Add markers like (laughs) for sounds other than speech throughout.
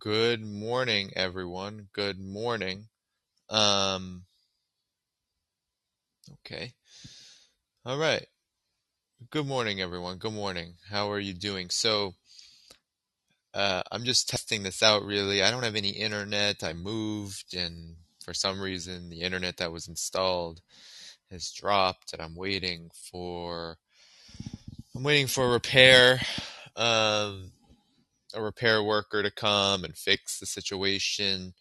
Good morning, everyone. Good morning. Um, okay. All right. Good morning, everyone. Good morning. How are you doing? So, uh, I'm just testing this out, really. I don't have any internet. I moved, and for some reason, the internet that was installed has dropped, and I'm waiting for I'm waiting for repair, um, a repair worker to come and fix the situation.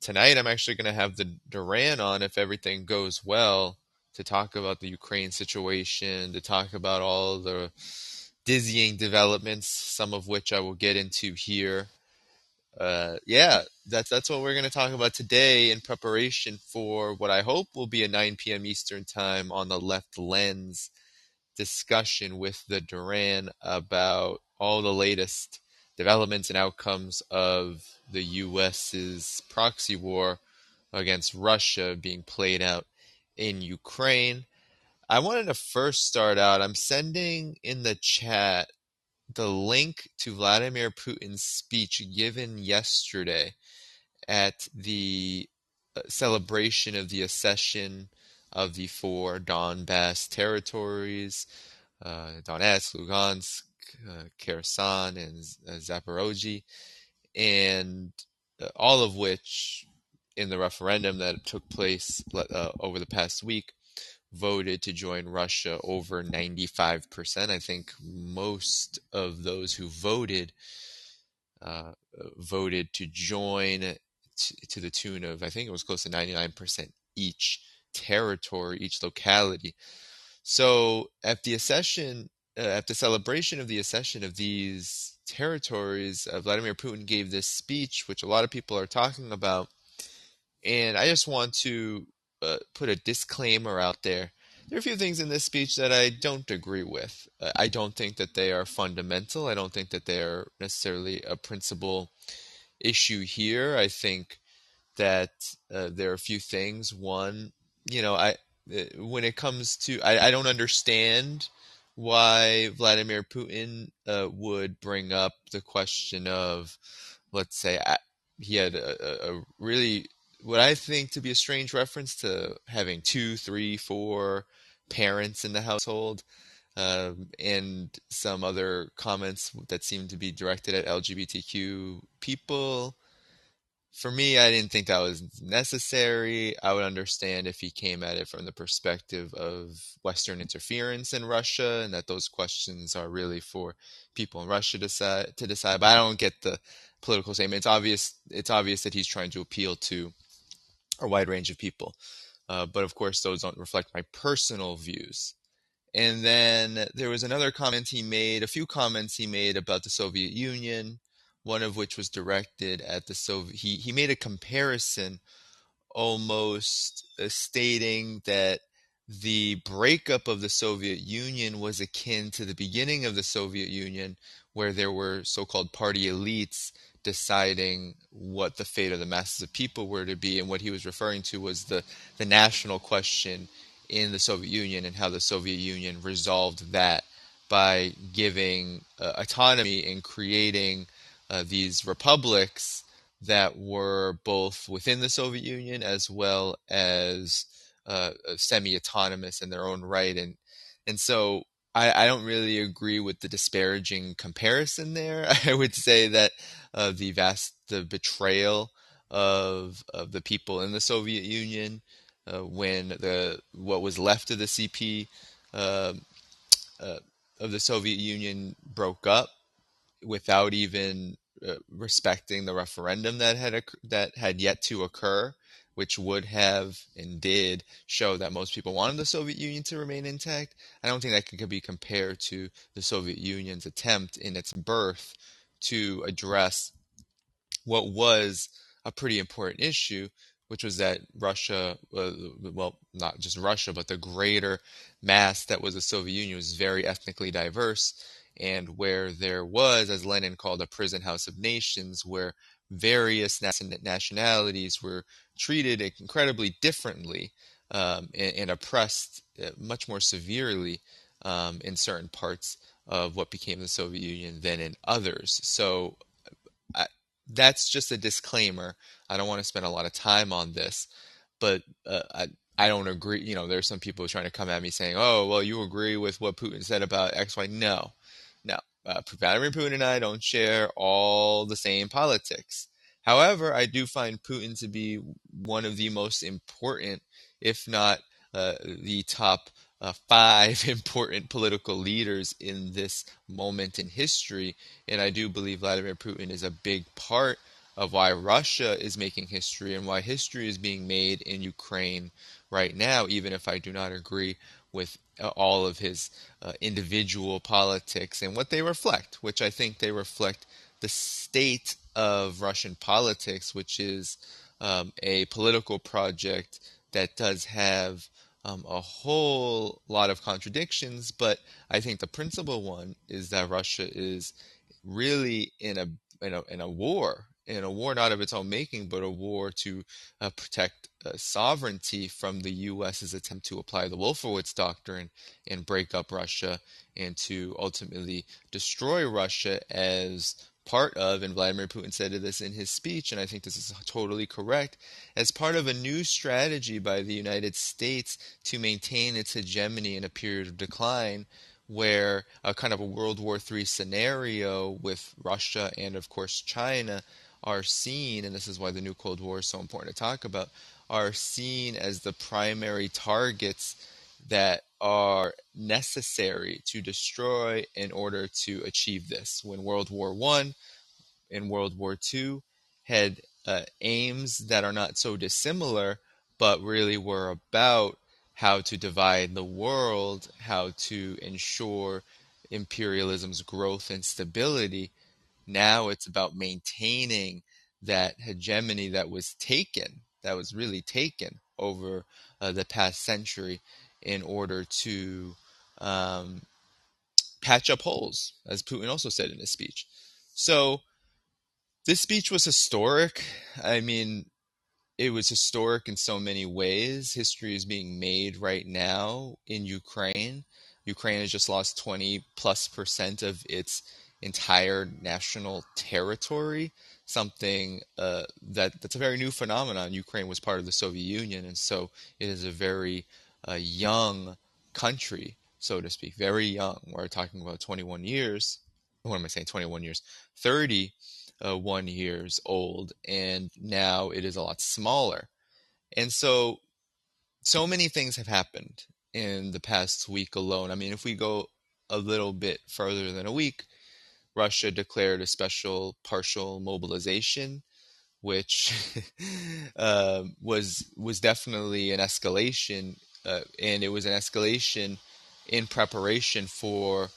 Tonight, I'm actually going to have the Duran on if everything goes well to talk about the Ukraine situation, to talk about all the dizzying developments, some of which I will get into here. Uh, yeah, that's that's what we're going to talk about today in preparation for what I hope will be a 9 p.m. Eastern time on the left lens discussion with the Duran about all the latest developments and outcomes of the U.S.'s proxy war against Russia being played out in Ukraine. I wanted to first start out. I'm sending in the chat the link to Vladimir Putin's speech given yesterday at the uh, celebration of the accession of the four Donbass territories uh, Donetsk, Lugansk, uh, Kherson, and uh, Zaporozhye, and uh, all of which in the referendum that took place uh, over the past week voted to join Russia over 95%. I think most of those who voted uh, voted to join t- to the tune of, I think it was close to 99% each territory, each locality. So at the accession, uh, at the celebration of the accession of these territories, uh, Vladimir Putin gave this speech, which a lot of people are talking about. And I just want to uh, put a disclaimer out there. There are a few things in this speech that I don't agree with. Uh, I don't think that they are fundamental. I don't think that they are necessarily a principal issue here. I think that uh, there are a few things. One, you know, I uh, when it comes to, I, I don't understand why Vladimir Putin uh, would bring up the question of, let's say, he had a, a, really what I think to be a strange reference to having two, three, four parents in the household, um, and some other comments that seem to be directed at LGBTQ people for me, I didn't think that was necessary. I would understand if he came at it from the perspective of Western interference in Russia, and that those questions are really for people in Russia to decide. To decide. But I don't get the political statement. It's obvious. It's obvious that he's trying to appeal to a wide range of people. Uh, but of course, those don't reflect my personal views. And then there was another comment he made, a few comments he made about the Soviet Union one of which was directed at the Soviet. He he made a comparison, almost uh, stating that the breakup of the Soviet Union was akin to the beginning of the Soviet Union, where there were so-called party elites deciding what the fate of the masses of people were to be, and what he was referring to was the the national question in the Soviet Union and how the Soviet Union resolved that by giving uh, autonomy and creating uh, these republics that were both within the Soviet Union as well as uh, uh, semi-autonomous in their own right, and and so I, I, don't really agree with the disparaging comparison there. (laughs) I would say that uh, the vast the betrayal of of the people in the Soviet Union uh, when the what was left of the CP um, uh, of the Soviet Union broke up without even uh, respecting the referendum that had that had yet to occur, which would have and did show that most people wanted the Soviet Union to remain intact. I don't think that could be compared to the Soviet Union's attempt in its birth to address what was a pretty important issue, which was that Russia, uh, well, not just Russia, but the greater mass that was the Soviet Union was very ethnically diverse and where there was, as Lenin called, a prison house of nations, where various nationalities were treated incredibly differently um, and, and, oppressed uh, much more severely um, in certain parts of what became the Soviet Union than in others. So, I, that's just a disclaimer. I don't want to spend a lot of time on this, but uh, I I don't agree. You know, there's some people trying to come at me saying, "Oh, well, you agree with what Putin said about X, Y." No, no. Uh, Vladimir Putin and I don't share all the same politics. However, I do find Putin to be one of the most important, if not uh, the top uh, five (laughs) important political leaders in this moment in history. And I do believe Vladimir Putin is a big part of why Russia is making history and why history is being made in Ukraine right now, even if I do not agree with all of his uh, individual politics and what they reflect, which I think they reflect the state of Russian politics, which is um, a political project that does have um, a whole lot of contradictions, but I think the principal one is that Russia is really in a in a, in a war, in a war not of its own making, but a war to uh, protect Uh, sovereignty from the U.S.'s attempt to apply the Wolfowitz Doctrine and break up Russia and to ultimately destroy Russia as part of, and Vladimir Putin said this in his speech, and I think this is totally correct, as part of a new strategy by the United States to maintain its hegemony in a period of decline, where a kind of a World War III scenario with Russia and, of course, China are seen, and this is why the new Cold War is so important to talk about, are seen as the primary targets that are necessary to destroy in order to achieve this. When World War One and World War Two had uh, aims that are not so dissimilar, but really were about how to divide the world, how to ensure imperialism's growth and stability. Now it's about maintaining that hegemony that was taken, that was really taken over uh, the past century in order to um, patch up holes, as Putin also said in his speech. So this speech was historic. I mean, it was historic in so many ways. History is being made right now in Ukraine. Ukraine has just lost 20 plus percent of its entire national territory, something uh, that that's a very new phenomenon. Ukraine was part of the Soviet Union, and so it is a very a young country, so to speak, very young. We're talking about 21 years. What am I saying? 21 years, 31 years old, and now it is a lot smaller. And so, so many things have happened in the past week alone. I mean, if we go a little bit further than a week, Russia declared a special partial mobilization which (laughs) uh, was was definitely an escalation uh, and it was an escalation in preparation for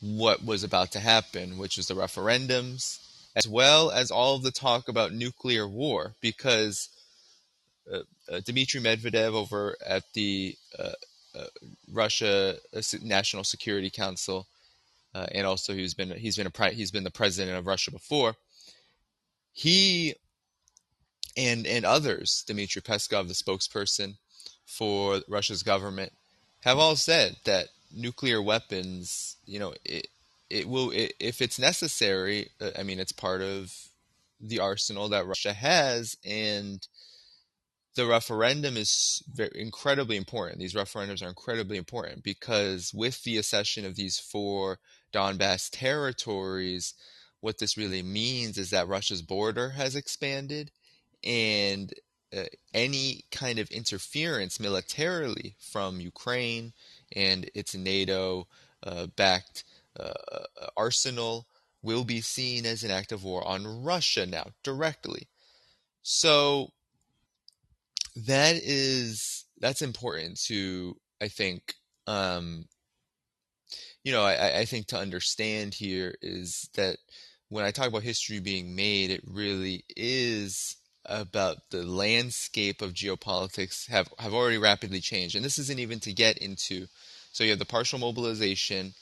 what was about to happen, which was the referendums, as well as all of the talk about nuclear war, because uh, uh, Dmitry Medvedev over at the uh, uh, Russia uh, National Security Council, and also he's been he's been a he's been the president of Russia before. He and and others, Dmitry Peskov, the spokesperson, for Russia's government have all said that nuclear weapons, you know, it it will it, if it's necessary. Uh, I mean, it's part of the arsenal that Russia has, and the referendum is very, incredibly important. These referendums are incredibly important because with the accession of these four Donbass territories, what this really means is that Russia's border has expanded, and uh, any kind of interference militarily from Ukraine and its NATO uh, backed uh, arsenal will be seen as an act of war on Russia now directly. So that is that's important to I think um, you know I, I think to understand here is that when I talk about history being made, it really is about the landscape of geopolitics have, have already rapidly changed. And this isn't even to get into. So you have the partial mobilization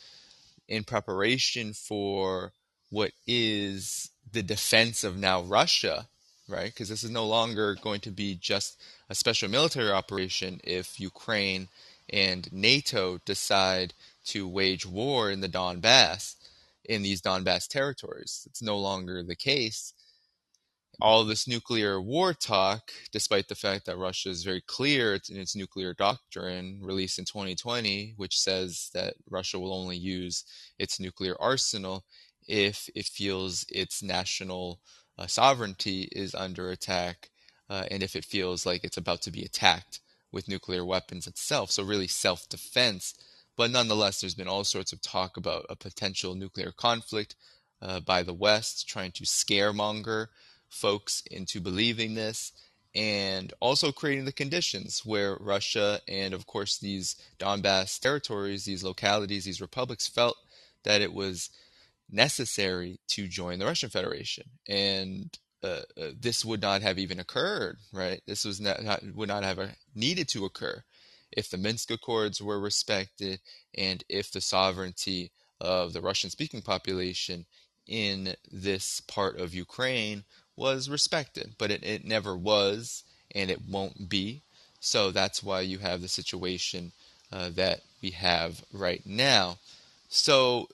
in preparation for what is the defense of now Russia, right? Because this is no longer going to be just a special military operation if Ukraine and NATO decide to wage war in the Donbass, in these Donbass territories. It's no longer the case all this nuclear war talk, despite the fact that Russia is very clear in its nuclear doctrine released in 2020, which says that Russia will only use its nuclear arsenal if it feels its national uh, sovereignty is under attack uh, and if it feels like it's about to be attacked with nuclear weapons itself. So, really, self defense. But nonetheless, there's been all sorts of talk about a potential nuclear conflict uh, by the West, trying to scaremonger folks into believing this and also creating the conditions where Russia and, of course, these Donbass territories, these localities, these republics felt that it was necessary to join the Russian Federation. And uh, uh, this would not have even occurred, right? This was not, not would not have needed to occur if the Minsk Accords were respected and if the sovereignty of the Russian speaking population in this part of Ukraine was respected, but it, it never was and it won't be. So that's why you have the situation uh, that we have right now. So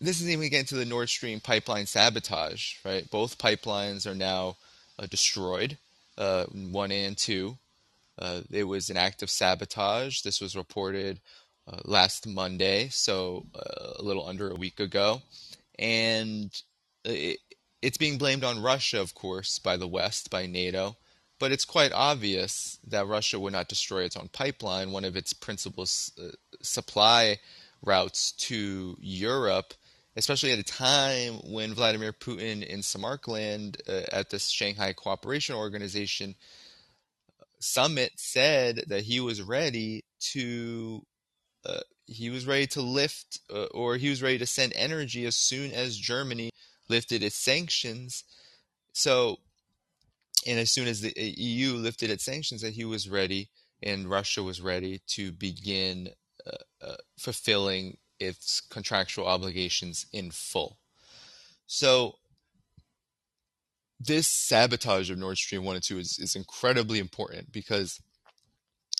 this isn't even getting to the Nord Stream pipeline sabotage, right? Both pipelines are now uh, destroyed, uh, one and two. Uh, it was an act of sabotage. This was reported uh, last Monday, so uh, a little under a week ago. And it, it's being blamed on Russia, of course, by the West, by NATO. But it's quite obvious that Russia would not destroy its own pipeline, one of its principal uh, supply routes to Europe, especially at a time when Vladimir Putin in Samarkand uh, at this Shanghai Cooperation Organization summit said that he was ready to uh, he was ready to lift uh, or he was ready to send energy as soon as Germany lifted its sanctions. So, and as soon as the EU lifted its sanctions, that he was ready and Russia was ready to begin uh, uh, fulfilling its contractual obligations in full. So, this sabotage of Nord Stream 1 and 2 is, is incredibly important because,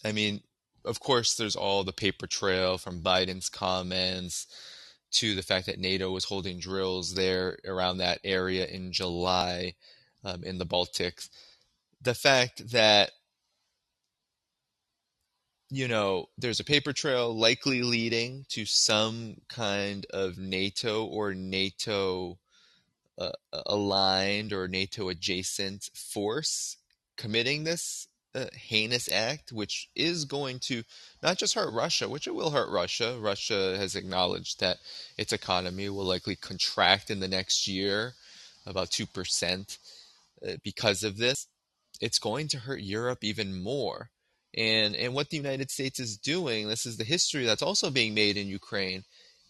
I mean, of course, there's all the paper trail from Biden's comments to the fact that NATO was holding drills there around that area in July um, in the Baltics. The fact that, you know, there's a paper trail likely leading to some kind of NATO or NATO uh, aligned or NATO adjacent force committing this uh, heinous act, which is going to not just hurt Russia, which it will hurt Russia. Russia has acknowledged that its economy will likely contract in the next year about 2% uh, because of this. It's going to hurt Europe even more. And, and what the United States is doing, this is the history that's also being made in Ukraine,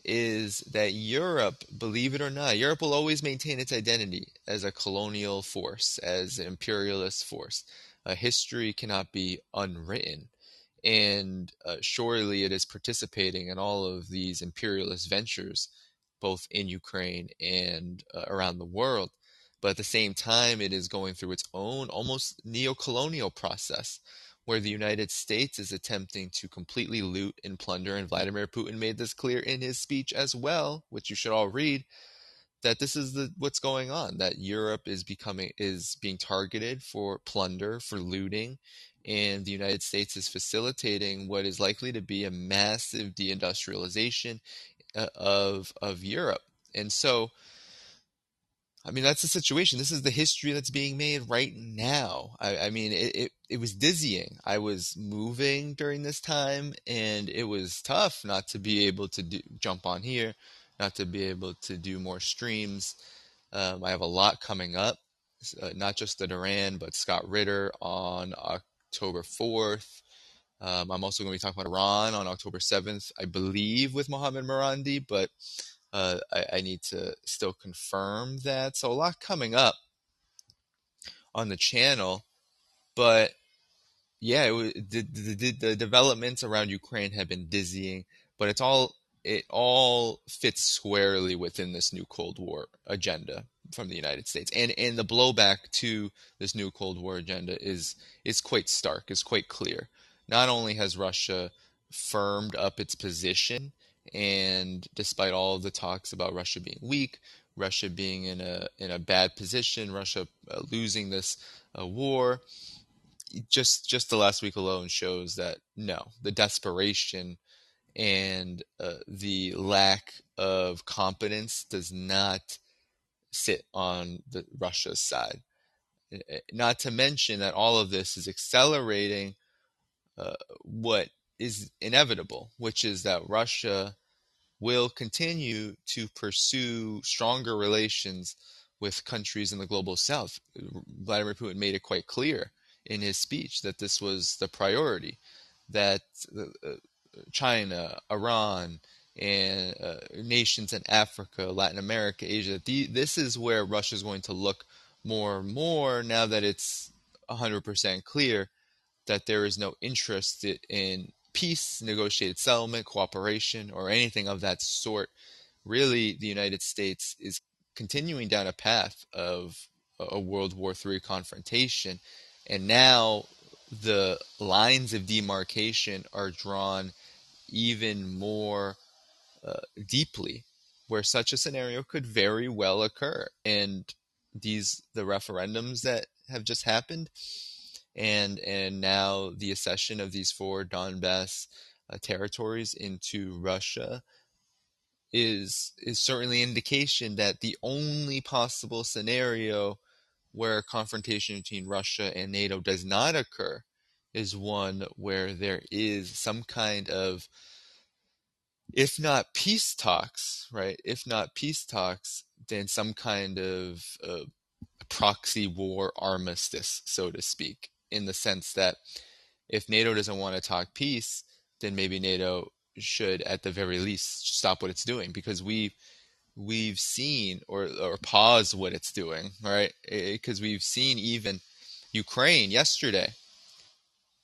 is that Europe, believe it or not, Europe will always maintain its identity as a colonial force, as an imperialist force. Uh, history cannot be unwritten. And uh, surely it is participating in all of these imperialist ventures, both in Ukraine and uh, around the world. But at the same time, it is going through its own almost neo colonial process where the United States is attempting to completely loot and plunder. And Vladimir Putin made this clear in his speech as well, which you should all read, that this is the what's going on. That Europe is becoming is being targeted for plunder, for looting, and the United States is facilitating what is likely to be a massive deindustrialization uh, of of Europe. And so I mean, that's the situation. This is the history that's being made right now. I, I mean, it, it, it, was dizzying. I was moving during this time, and it was tough not to be able to do, jump on here, not to be able to do more streams. Um, I have a lot coming up, uh, not just the Duran, but Scott Ritter on October 4th. Um, I'm also going to be talking about Iran on October 7th, I believe, with Mohammad Marandi, but uh, I, I, need to still confirm that. So a lot coming up on the channel, but yeah, it, the, the, the developments around Ukraine have been dizzying, but it's all it all fits squarely within this new Cold War agenda from the United States, and and the blowback to this new Cold War agenda is is quite stark, is quite clear. Not only has Russia firmed up its position and despite all the talks about Russia being weak, Russia being in a in a bad position, Russia uh, losing this uh, war. Just just the last week alone shows that no, the desperation and uh, the lack of competence does not sit on the Russia's side. Not to mention that all of this is accelerating uh, what is inevitable, which is that Russia will continue to pursue stronger relations with countries in the global south. Vladimir Putin made it quite clear in his speech that this was the priority, that uh, China, Iran, and uh, nations in Africa, Latin America, Asia, the, this is where Russia is going to look more and more now that it's 100% clear that there is no interest in peace, negotiated settlement, cooperation, or anything of that sort. Really, the United States is continuing down a path of a World War III confrontation. And now the lines of demarcation are drawn even more uh, deeply, where such a scenario could very well occur. And these, the referendums that have just happened, and and now the accession of these four Donbass uh, territories into Russia is is certainly indication that the only possible scenario where confrontation between Russia and NATO does not occur is one where there is some kind of if not peace talks, right? If not peace talks, then some kind of uh, proxy war armistice, so to speak in the sense that if NATO doesn't want to talk peace, then maybe NATO should at the very least stop what it's doing because we we've seen or or pause what it's doing, right? Because we've seen even Ukraine yesterday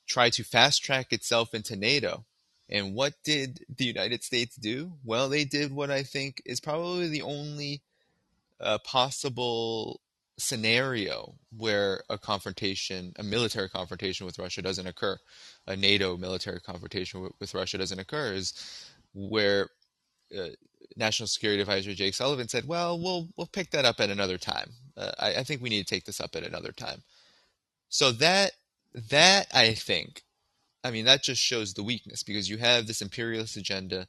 try to fast track itself into NATO. And what did the United States do? Well, they did what I think is probably the only uh, possible scenario where a confrontation, a military confrontation with Russia doesn't occur, a NATO military confrontation with, with Russia doesn't occur, is where uh, National Security Advisor Jake Sullivan said, "Well, we'll we'll pick that up at another time. Uh, I, I think we need to take this up at another time." So that that I think, I mean, that just shows the weakness because you have this imperialist agenda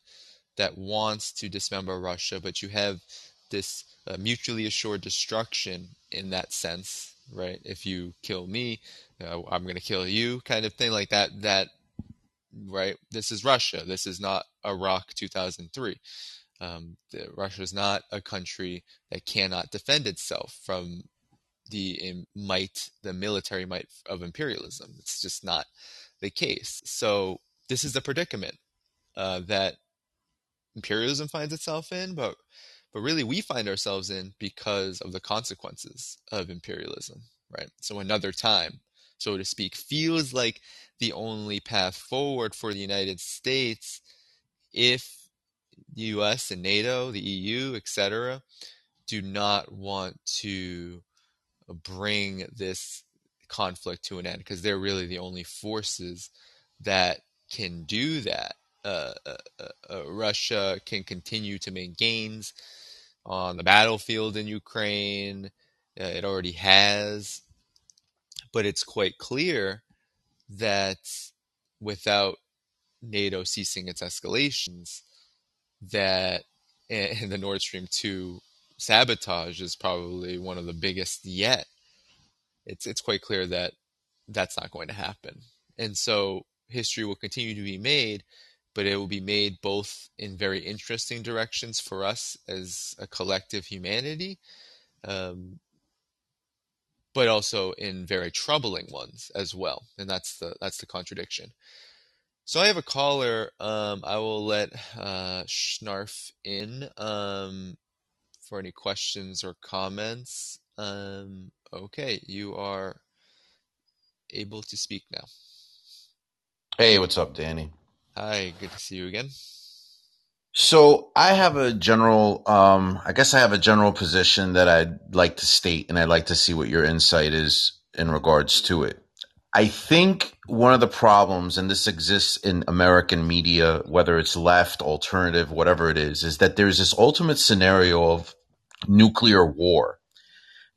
that wants to dismember Russia, but you have this uh, mutually assured destruction in that sense, right? If you kill me, uh, I'm going to kill you, kind of thing like that. That right? This is Russia. This is not Iraq 2003. Um, Russia is not a country that cannot defend itself from the might, the military might of imperialism. It's just not the case. So this is the predicament uh, that imperialism finds itself in, but but really we find ourselves in because of the consequences of imperialism, right? So another time, so to speak, feels like the only path forward for the United States if the US and NATO, the EU, etc., do not want to bring this conflict to an end because they're really the only forces that can do that. Uh, uh, uh, uh Russia can continue to make gains on the battlefield in Ukraine. Uh, it already has. But it's quite clear that without NATO ceasing its escalations, that and (laughs) the Nord Stream 2 sabotage is probably one of the biggest yet. It's it's quite clear that that's not going to happen. And so history will continue to be made but it will be made both in very interesting directions for us as a collective humanity, um, but also in very troubling ones as well. And that's the that's the contradiction. So I have a caller. Um, I will let uh, Schnarf in um, for any questions or comments. Um, okay, you are able to speak now. Hey, what's up, Danny? Hi, good to see you again. So I have a general, um, I guess I have a general position that I'd like to state, and I'd like to see what your insight is in regards to it. I think one of the problems, and this exists in American media, whether it's left, alternative, whatever it is, is that there's this ultimate scenario of nuclear war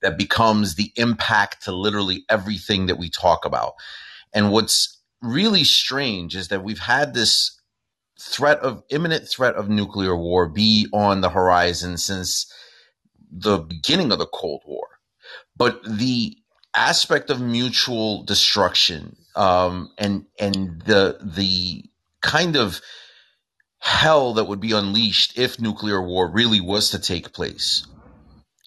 that becomes the impact to literally everything that we talk about. And what's really strange is that we've had this threat of imminent threat of nuclear war be on the horizon since the beginning of the Cold War. But the aspect of mutual destruction um, and and the the kind of hell that would be unleashed if nuclear war really was to take place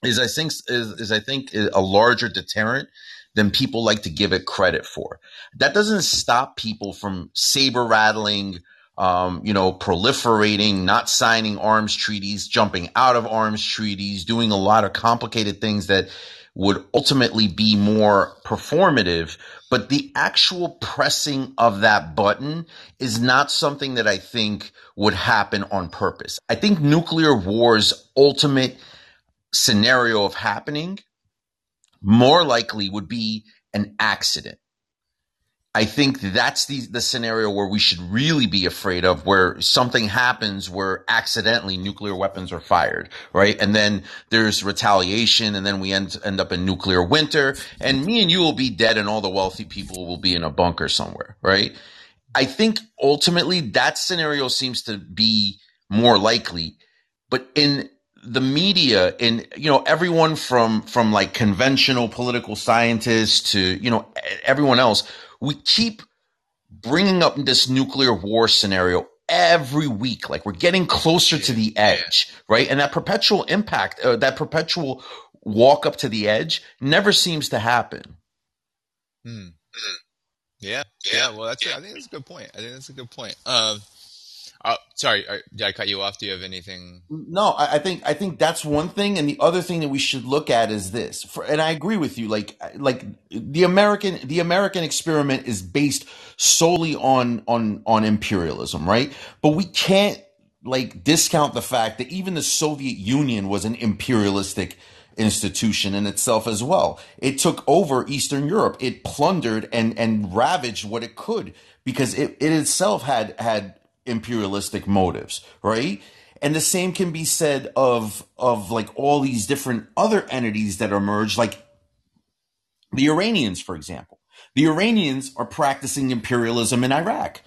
is I think is, is I think a larger deterrent than people like to give it credit for. That doesn't stop people from saber rattling, um, you know, proliferating, not signing arms treaties, jumping out of arms treaties, doing a lot of complicated things that would ultimately be more performative. But the actual pressing of that button is not something that I think would happen on purpose. I think nuclear war's ultimate scenario of happening more likely would be an accident. I think that's the the scenario where we should really be afraid of where something happens where accidentally nuclear weapons are fired, right? And then there's retaliation and then we end end up in nuclear winter and me and you will be dead and all the wealthy people will be in a bunker somewhere, right? I think ultimately that scenario seems to be more likely, but in the media and you know everyone from from like conventional political scientists to you know everyone else we keep bringing up this nuclear war scenario every week. Like we're getting closer to the edge right? And that perpetual impact uh, that perpetual walk up to the edge never seems to happen. Hmm. yeah. Yeah. Well that's i think that's a good point. I think that's a good point. Um Oh, sorry, uh, did I cut you off? Do you have anything? No, I think I think that's one thing, and the other thing that we should look at is this. For, and I agree with you. Like like the American the American experiment is based solely on on on imperialism, right? But we can't like discount the fact that even the Soviet Union was an imperialistic institution in itself as well. It took over Eastern Europe. It plundered and and ravaged what it could because it, it itself had had imperialistic motives, right? And the same can be said of of like all these different other entities that emerge, like the Iranians, for example. The Iranians are practicing imperialism in Iraq.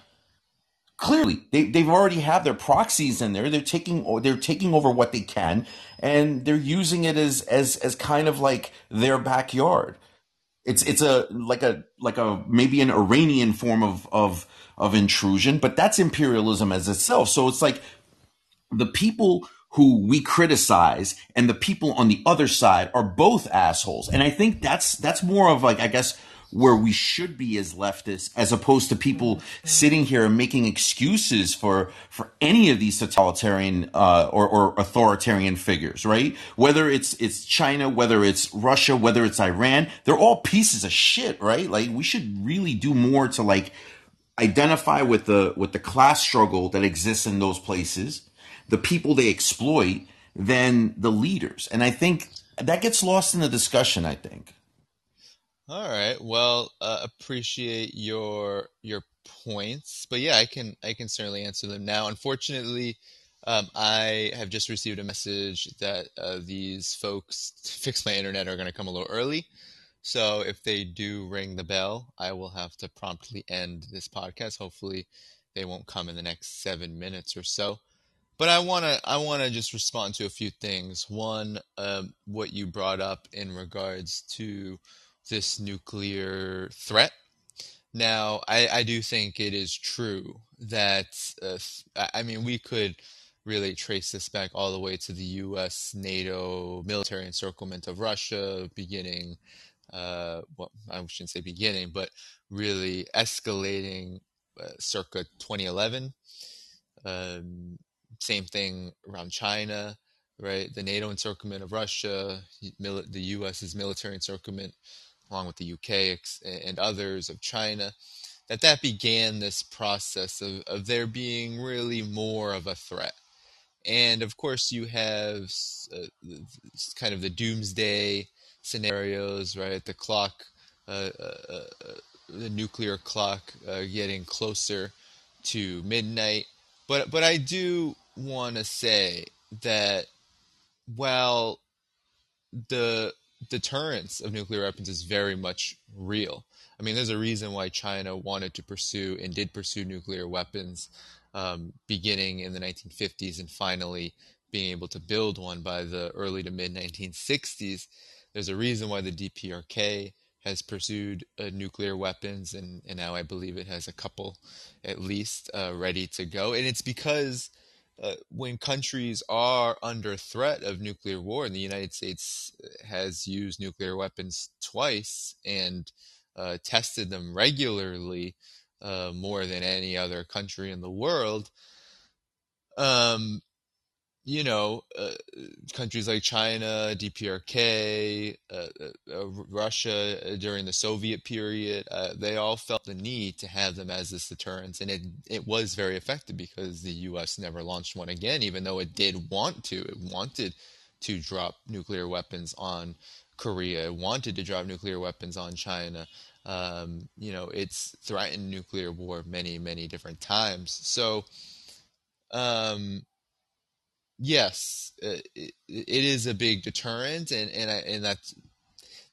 Clearly, they, they've already have their proxies in there. They're taking they're taking over what they can, and they're using it as as as kind of like their backyard. It's it's a like a like a maybe an Iranian form of of of intrusion, but that's imperialism as itself. So it's like the people who we criticize and the people on the other side are both assholes. And I think that's that's more of like I guess where we should be as leftists as opposed to people sitting here and making excuses for for any of these totalitarian uh, or, or authoritarian figures right whether it's it's china whether it's russia whether it's iran they're all pieces of shit right like we should really do more to like identify with the with the class struggle that exists in those places, the people they exploit, than the leaders. And I think that gets lost in the discussion. I think. All right. Well, uh, appreciate your your points, but yeah, I can I can certainly answer them now. Unfortunately, um, I have just received a message that uh, these folks fix my internet are going to come a little early. So if they do ring the bell, I will have to promptly end this podcast. Hopefully, they won't come in the next seven minutes or so. But I want to I want to just respond to a few things. One, um, what you brought up in regards to this nuclear threat. Now, I, I do think it is true that uh, I mean we could really trace this back all the way to the U.S. NATO military encirclement of Russia, beginning uh, well, I shouldn't say beginning, but really escalating uh, circa 2011. Um, same thing around China, right? The NATO encirclement of Russia, the US's military encirclement, along with the UK and others of China, that that began this process of, of there being really more of a threat. And of course, you have uh, kind of the doomsday scenarios, right? The clock, uh, uh, uh, the nuclear clock uh, getting closer to midnight. But but I do want to say that while the deterrence of nuclear weapons is very much real. I mean, there's a reason why China wanted to pursue and did pursue nuclear weapons um, beginning in the 1950s and finally being able to build one by the early to mid 1960s. There's a reason why the DPRK has pursued uh, nuclear weapons, and, and now I believe it has a couple at least uh, ready to go. And it's because uh, when countries are under threat of nuclear war, and the United States has used nuclear weapons twice and uh, tested them regularly, uh, more than any other country in the world. Um, you know, uh, countries like China, DPRK, uh, uh, uh, Russia uh, during the Soviet period, uh, they all felt the need to have them as this deterrence, and it it was very effective because the U.S. never launched one again, even though it did want to. It wanted to drop nuclear weapons on Korea. It wanted to drop nuclear weapons on China. Um, you know, it's threatened nuclear war many, many different times. So. Um, yes, uh, it, it is a big deterrent, and and I, and that's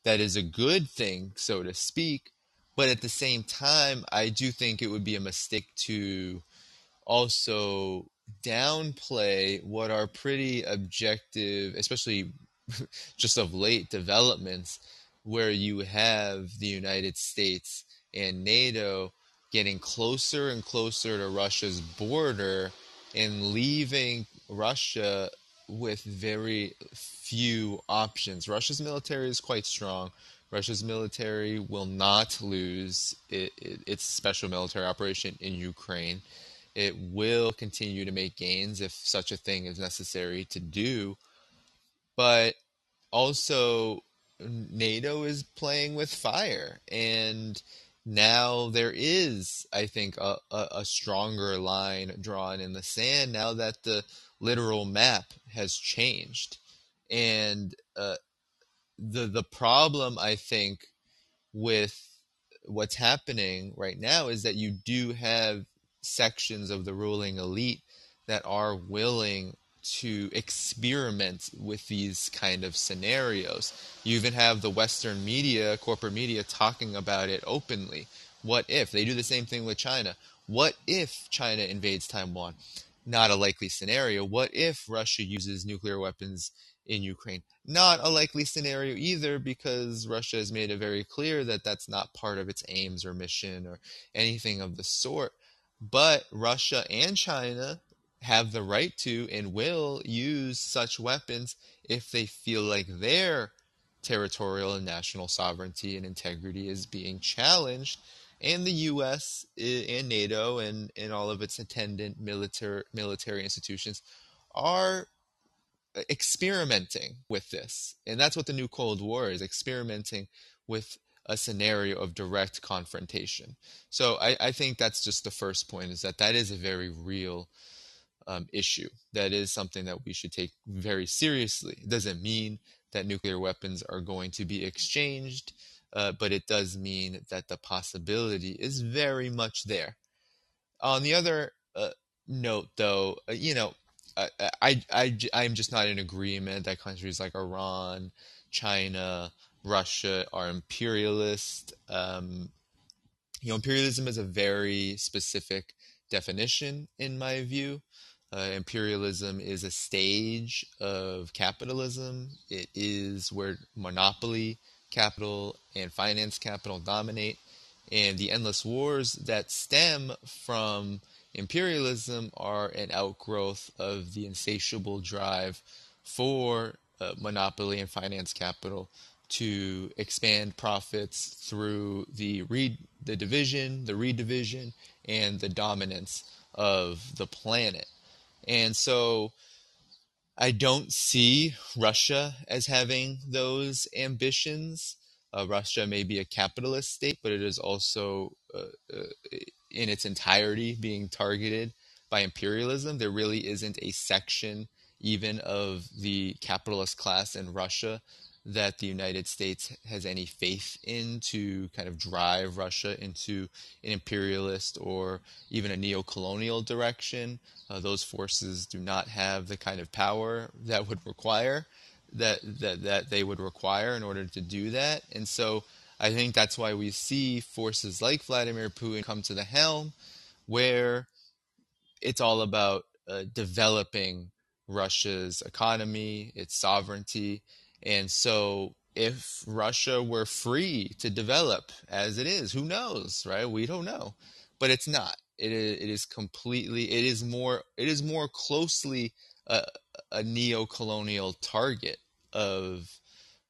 that is a good thing, so to speak. But at the same time, I do think it would be a mistake to also downplay what are pretty objective, especially (laughs) just of late developments, where you have the United States and NATO getting closer and closer to Russia's border and leaving Russia with very few options. Russia's military is quite strong. Russia's military will not lose it, it, its special military operation in Ukraine. It will continue to make gains if such a thing is necessary to do. But also, NATO is playing with fire. And now there is, I think, a, a, a stronger line drawn in the sand now that the literal map has changed. And uh, the the problem I think with what's happening right now is that you do have sections of the ruling elite that are willing to experiment with these kind of scenarios. You even have the Western media, corporate media, talking about it openly. What if they do the same thing with China? What if China invades Taiwan? Not a likely scenario. What if Russia uses nuclear weapons in Ukraine? Not a likely scenario either, because Russia has made it very clear that that's not part of its aims or mission or anything of the sort. But Russia and China have the right to and will use such weapons if they feel like their territorial and national sovereignty and integrity is being challenged. And the U.S. Eh, and NATO and, and all of its attendant military military institutions are eh, experimenting with this. And that's what the new Cold War is experimenting with a scenario of direct confrontation. So I, I think that's just the first point is that that is a very real um, issue. That is something that we should take very seriously. It doesn't mean that nuclear weapons are going to be exchanged, uh, but it does mean that the possibility is very much there. On the other uh, note, though, uh, you know, I, I, I, I'm just not in agreement that countries like Iran, China, Russia are imperialist. Um, you know, imperialism is a very specific definition in my view. Uh, imperialism is a stage of capitalism. It is where monopoly capital and finance capital dominate. And the endless wars that stem from imperialism are an outgrowth of the insatiable drive for uh, monopoly and finance capital to expand profits through the re- the division, the redivision, and the dominance of the planet. And so I don't see Russia as having those ambitions. Uh, Russia may be a capitalist state, but it is also, uh, uh, in its entirety, being targeted by imperialism. There really isn't a section, even of the capitalist class in Russia, that the United States has any faith in to kind of drive Russia into an imperialist or even a neo colonial direction. Uh, those forces do not have the kind of power that would require that, that that they would require in order to do that. And so I think that's why we see forces like Vladimir Putin come to the helm, where it's all about uh, developing Russia's economy, its sovereignty. And so if Russia were free to develop as it is, who knows, right? We don't know. But it's not. It is, it is completely it is more it is more closely a, a neo-colonial target of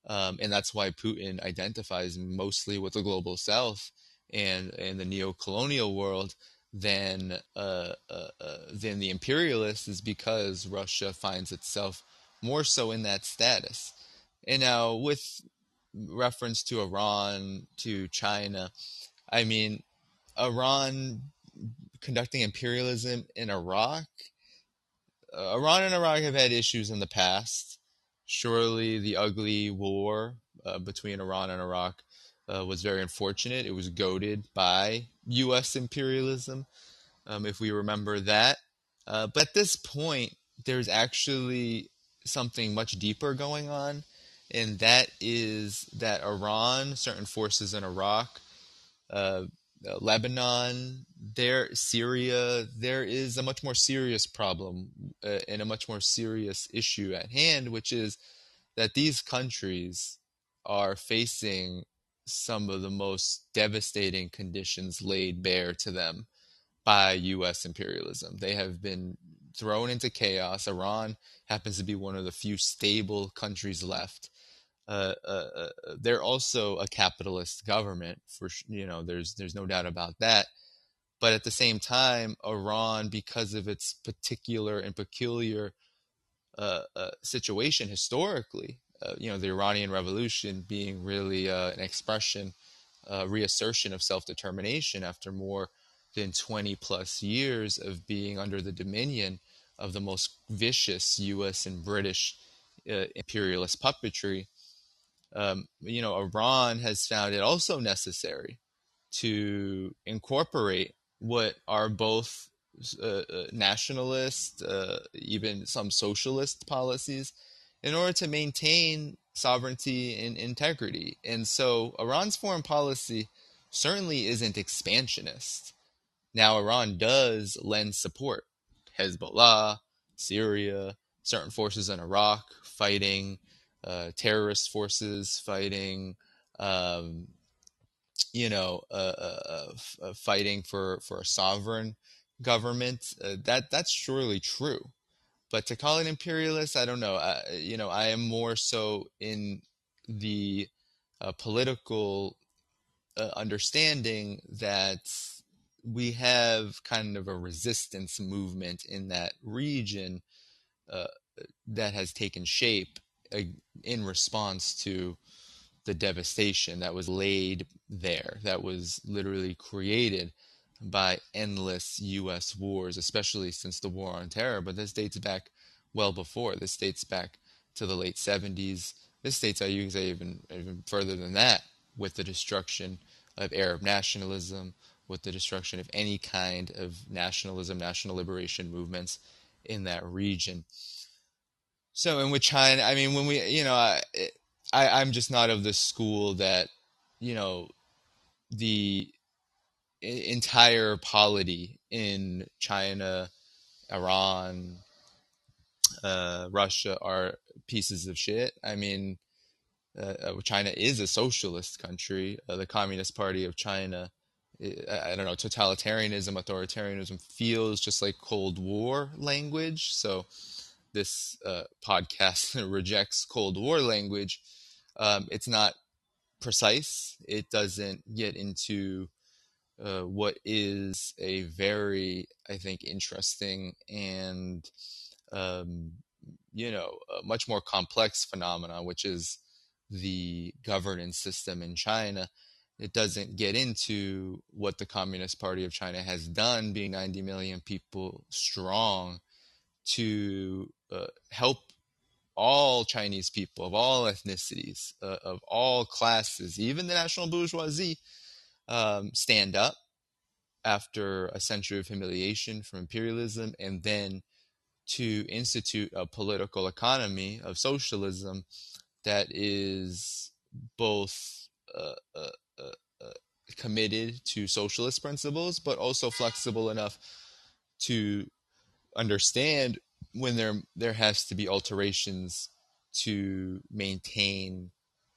um, and that's why Putin identifies mostly with the global south and and the neo-colonial world than uh, uh, uh, than the imperialists is because Russia finds itself more so in that status. And know, with reference to Iran, to China, I mean, Iran conducting imperialism in Iraq. Uh, Iran and Iraq have had issues in the past. Surely the ugly war uh, between Iran and Iraq uh, was very unfortunate. It was goaded by U.S. imperialism, um, if we remember that. Uh, but at this point, there's actually something much deeper going on, and that is that Iran, certain forces in Iraq, uh, Lebanon, there, Syria, there is a much more serious problem uh, and a much more serious issue at hand, which is that these countries are facing some of the most devastating conditions laid bare to them by U.S. imperialism. They have been thrown into chaos. Iran happens to be one of the few stable countries left. Uh, uh, uh, they're also a capitalist government, for you know. There's there's no doubt about that. But at the same time, Iran, because of its particular and peculiar uh, uh, situation historically, uh, you know, the Iranian Revolution being really uh, an expression, uh, reassertion of self determination after more than 20 plus years of being under the dominion of the most vicious US and British uh, imperialist puppetry. Um, you know, Iran has found it also necessary to incorporate what are both uh, nationalist, even some socialist policies in order to maintain sovereignty and integrity. And so Iran's foreign policy certainly isn't expansionist. Now, Iran does lend support. Hezbollah, Syria, certain forces in Iraq fighting, uh, terrorist forces fighting, um, you know, uh, uh, uh fighting for, for a sovereign government. Uh, that that's surely true. But to call it imperialist, I don't know. I, you know, I am more so in the uh, political uh, understanding that we have kind of a resistance movement in that region uh, that has taken shape uh, in response to the devastation that was laid there, that was literally created by endless U.S. wars, especially since the War on Terror. But this dates back well before. This dates back to the late 70s. This dates, I say, even even further than that, with the destruction of Arab nationalism, with the destruction of any kind of nationalism, national liberation movements in that region. So, in with China, I mean, when we, you know, I, I I'm just not of the school that, you know, the entire polity in China, Iran, uh, Russia are pieces of shit. I mean, uh, uh China is a socialist country. Uh, the Communist Party of China, I, I, don't know, totalitarianism, authoritarianism feels just like Cold War language. So this uh, podcast (laughs) rejects Cold War language. Um, it's not precise. It doesn't get into uh, what is a very, I think, interesting and um, you know much more complex phenomenon, which is the governance system in China. It doesn't get into what the Communist Party of China has done, being 90 million people strong, to uh, help all Chinese people of all ethnicities, uh, of all classes, even the national bourgeoisie, um, stand up after a century of humiliation from imperialism and then to institute a political economy of socialism that is both uh, uh, uh, uh, committed to socialist principles, but also flexible enough to understand when there there has to be alterations to maintain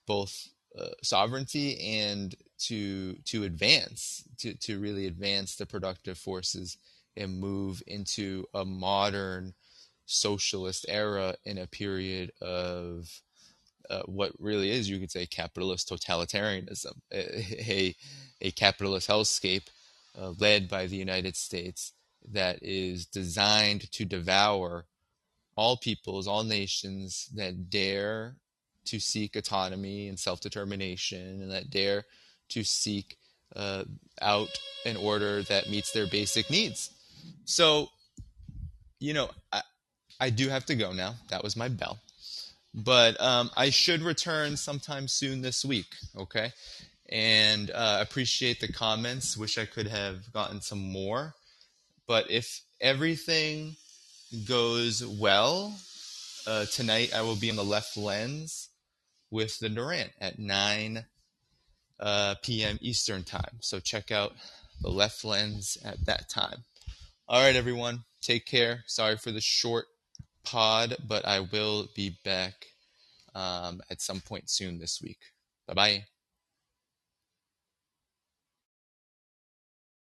both uh, sovereignty and to to advance to to really advance the productive forces and move into a modern socialist era in a period of uh, what really is, you could say, capitalist totalitarianism, a, a, capitalist hellscape uh, led by the United States that is designed to devour all peoples, all nations that dare to seek autonomy and self determination and that dare to seek uh, out an order that meets their basic needs. So, you know, I, I do have to go now. That was my bell. But um, I should return sometime soon this week, okay? And uh, appreciate the comments. Wish I could have gotten some more. But if everything goes well, uh, tonight I will be on the left lens with the Durant at 9 uh, p.m. Eastern Time. So check out the left lens at that time. All right, everyone. Take care. Sorry for the short pod, but I will be back um, at some point soon this week. Bye bye.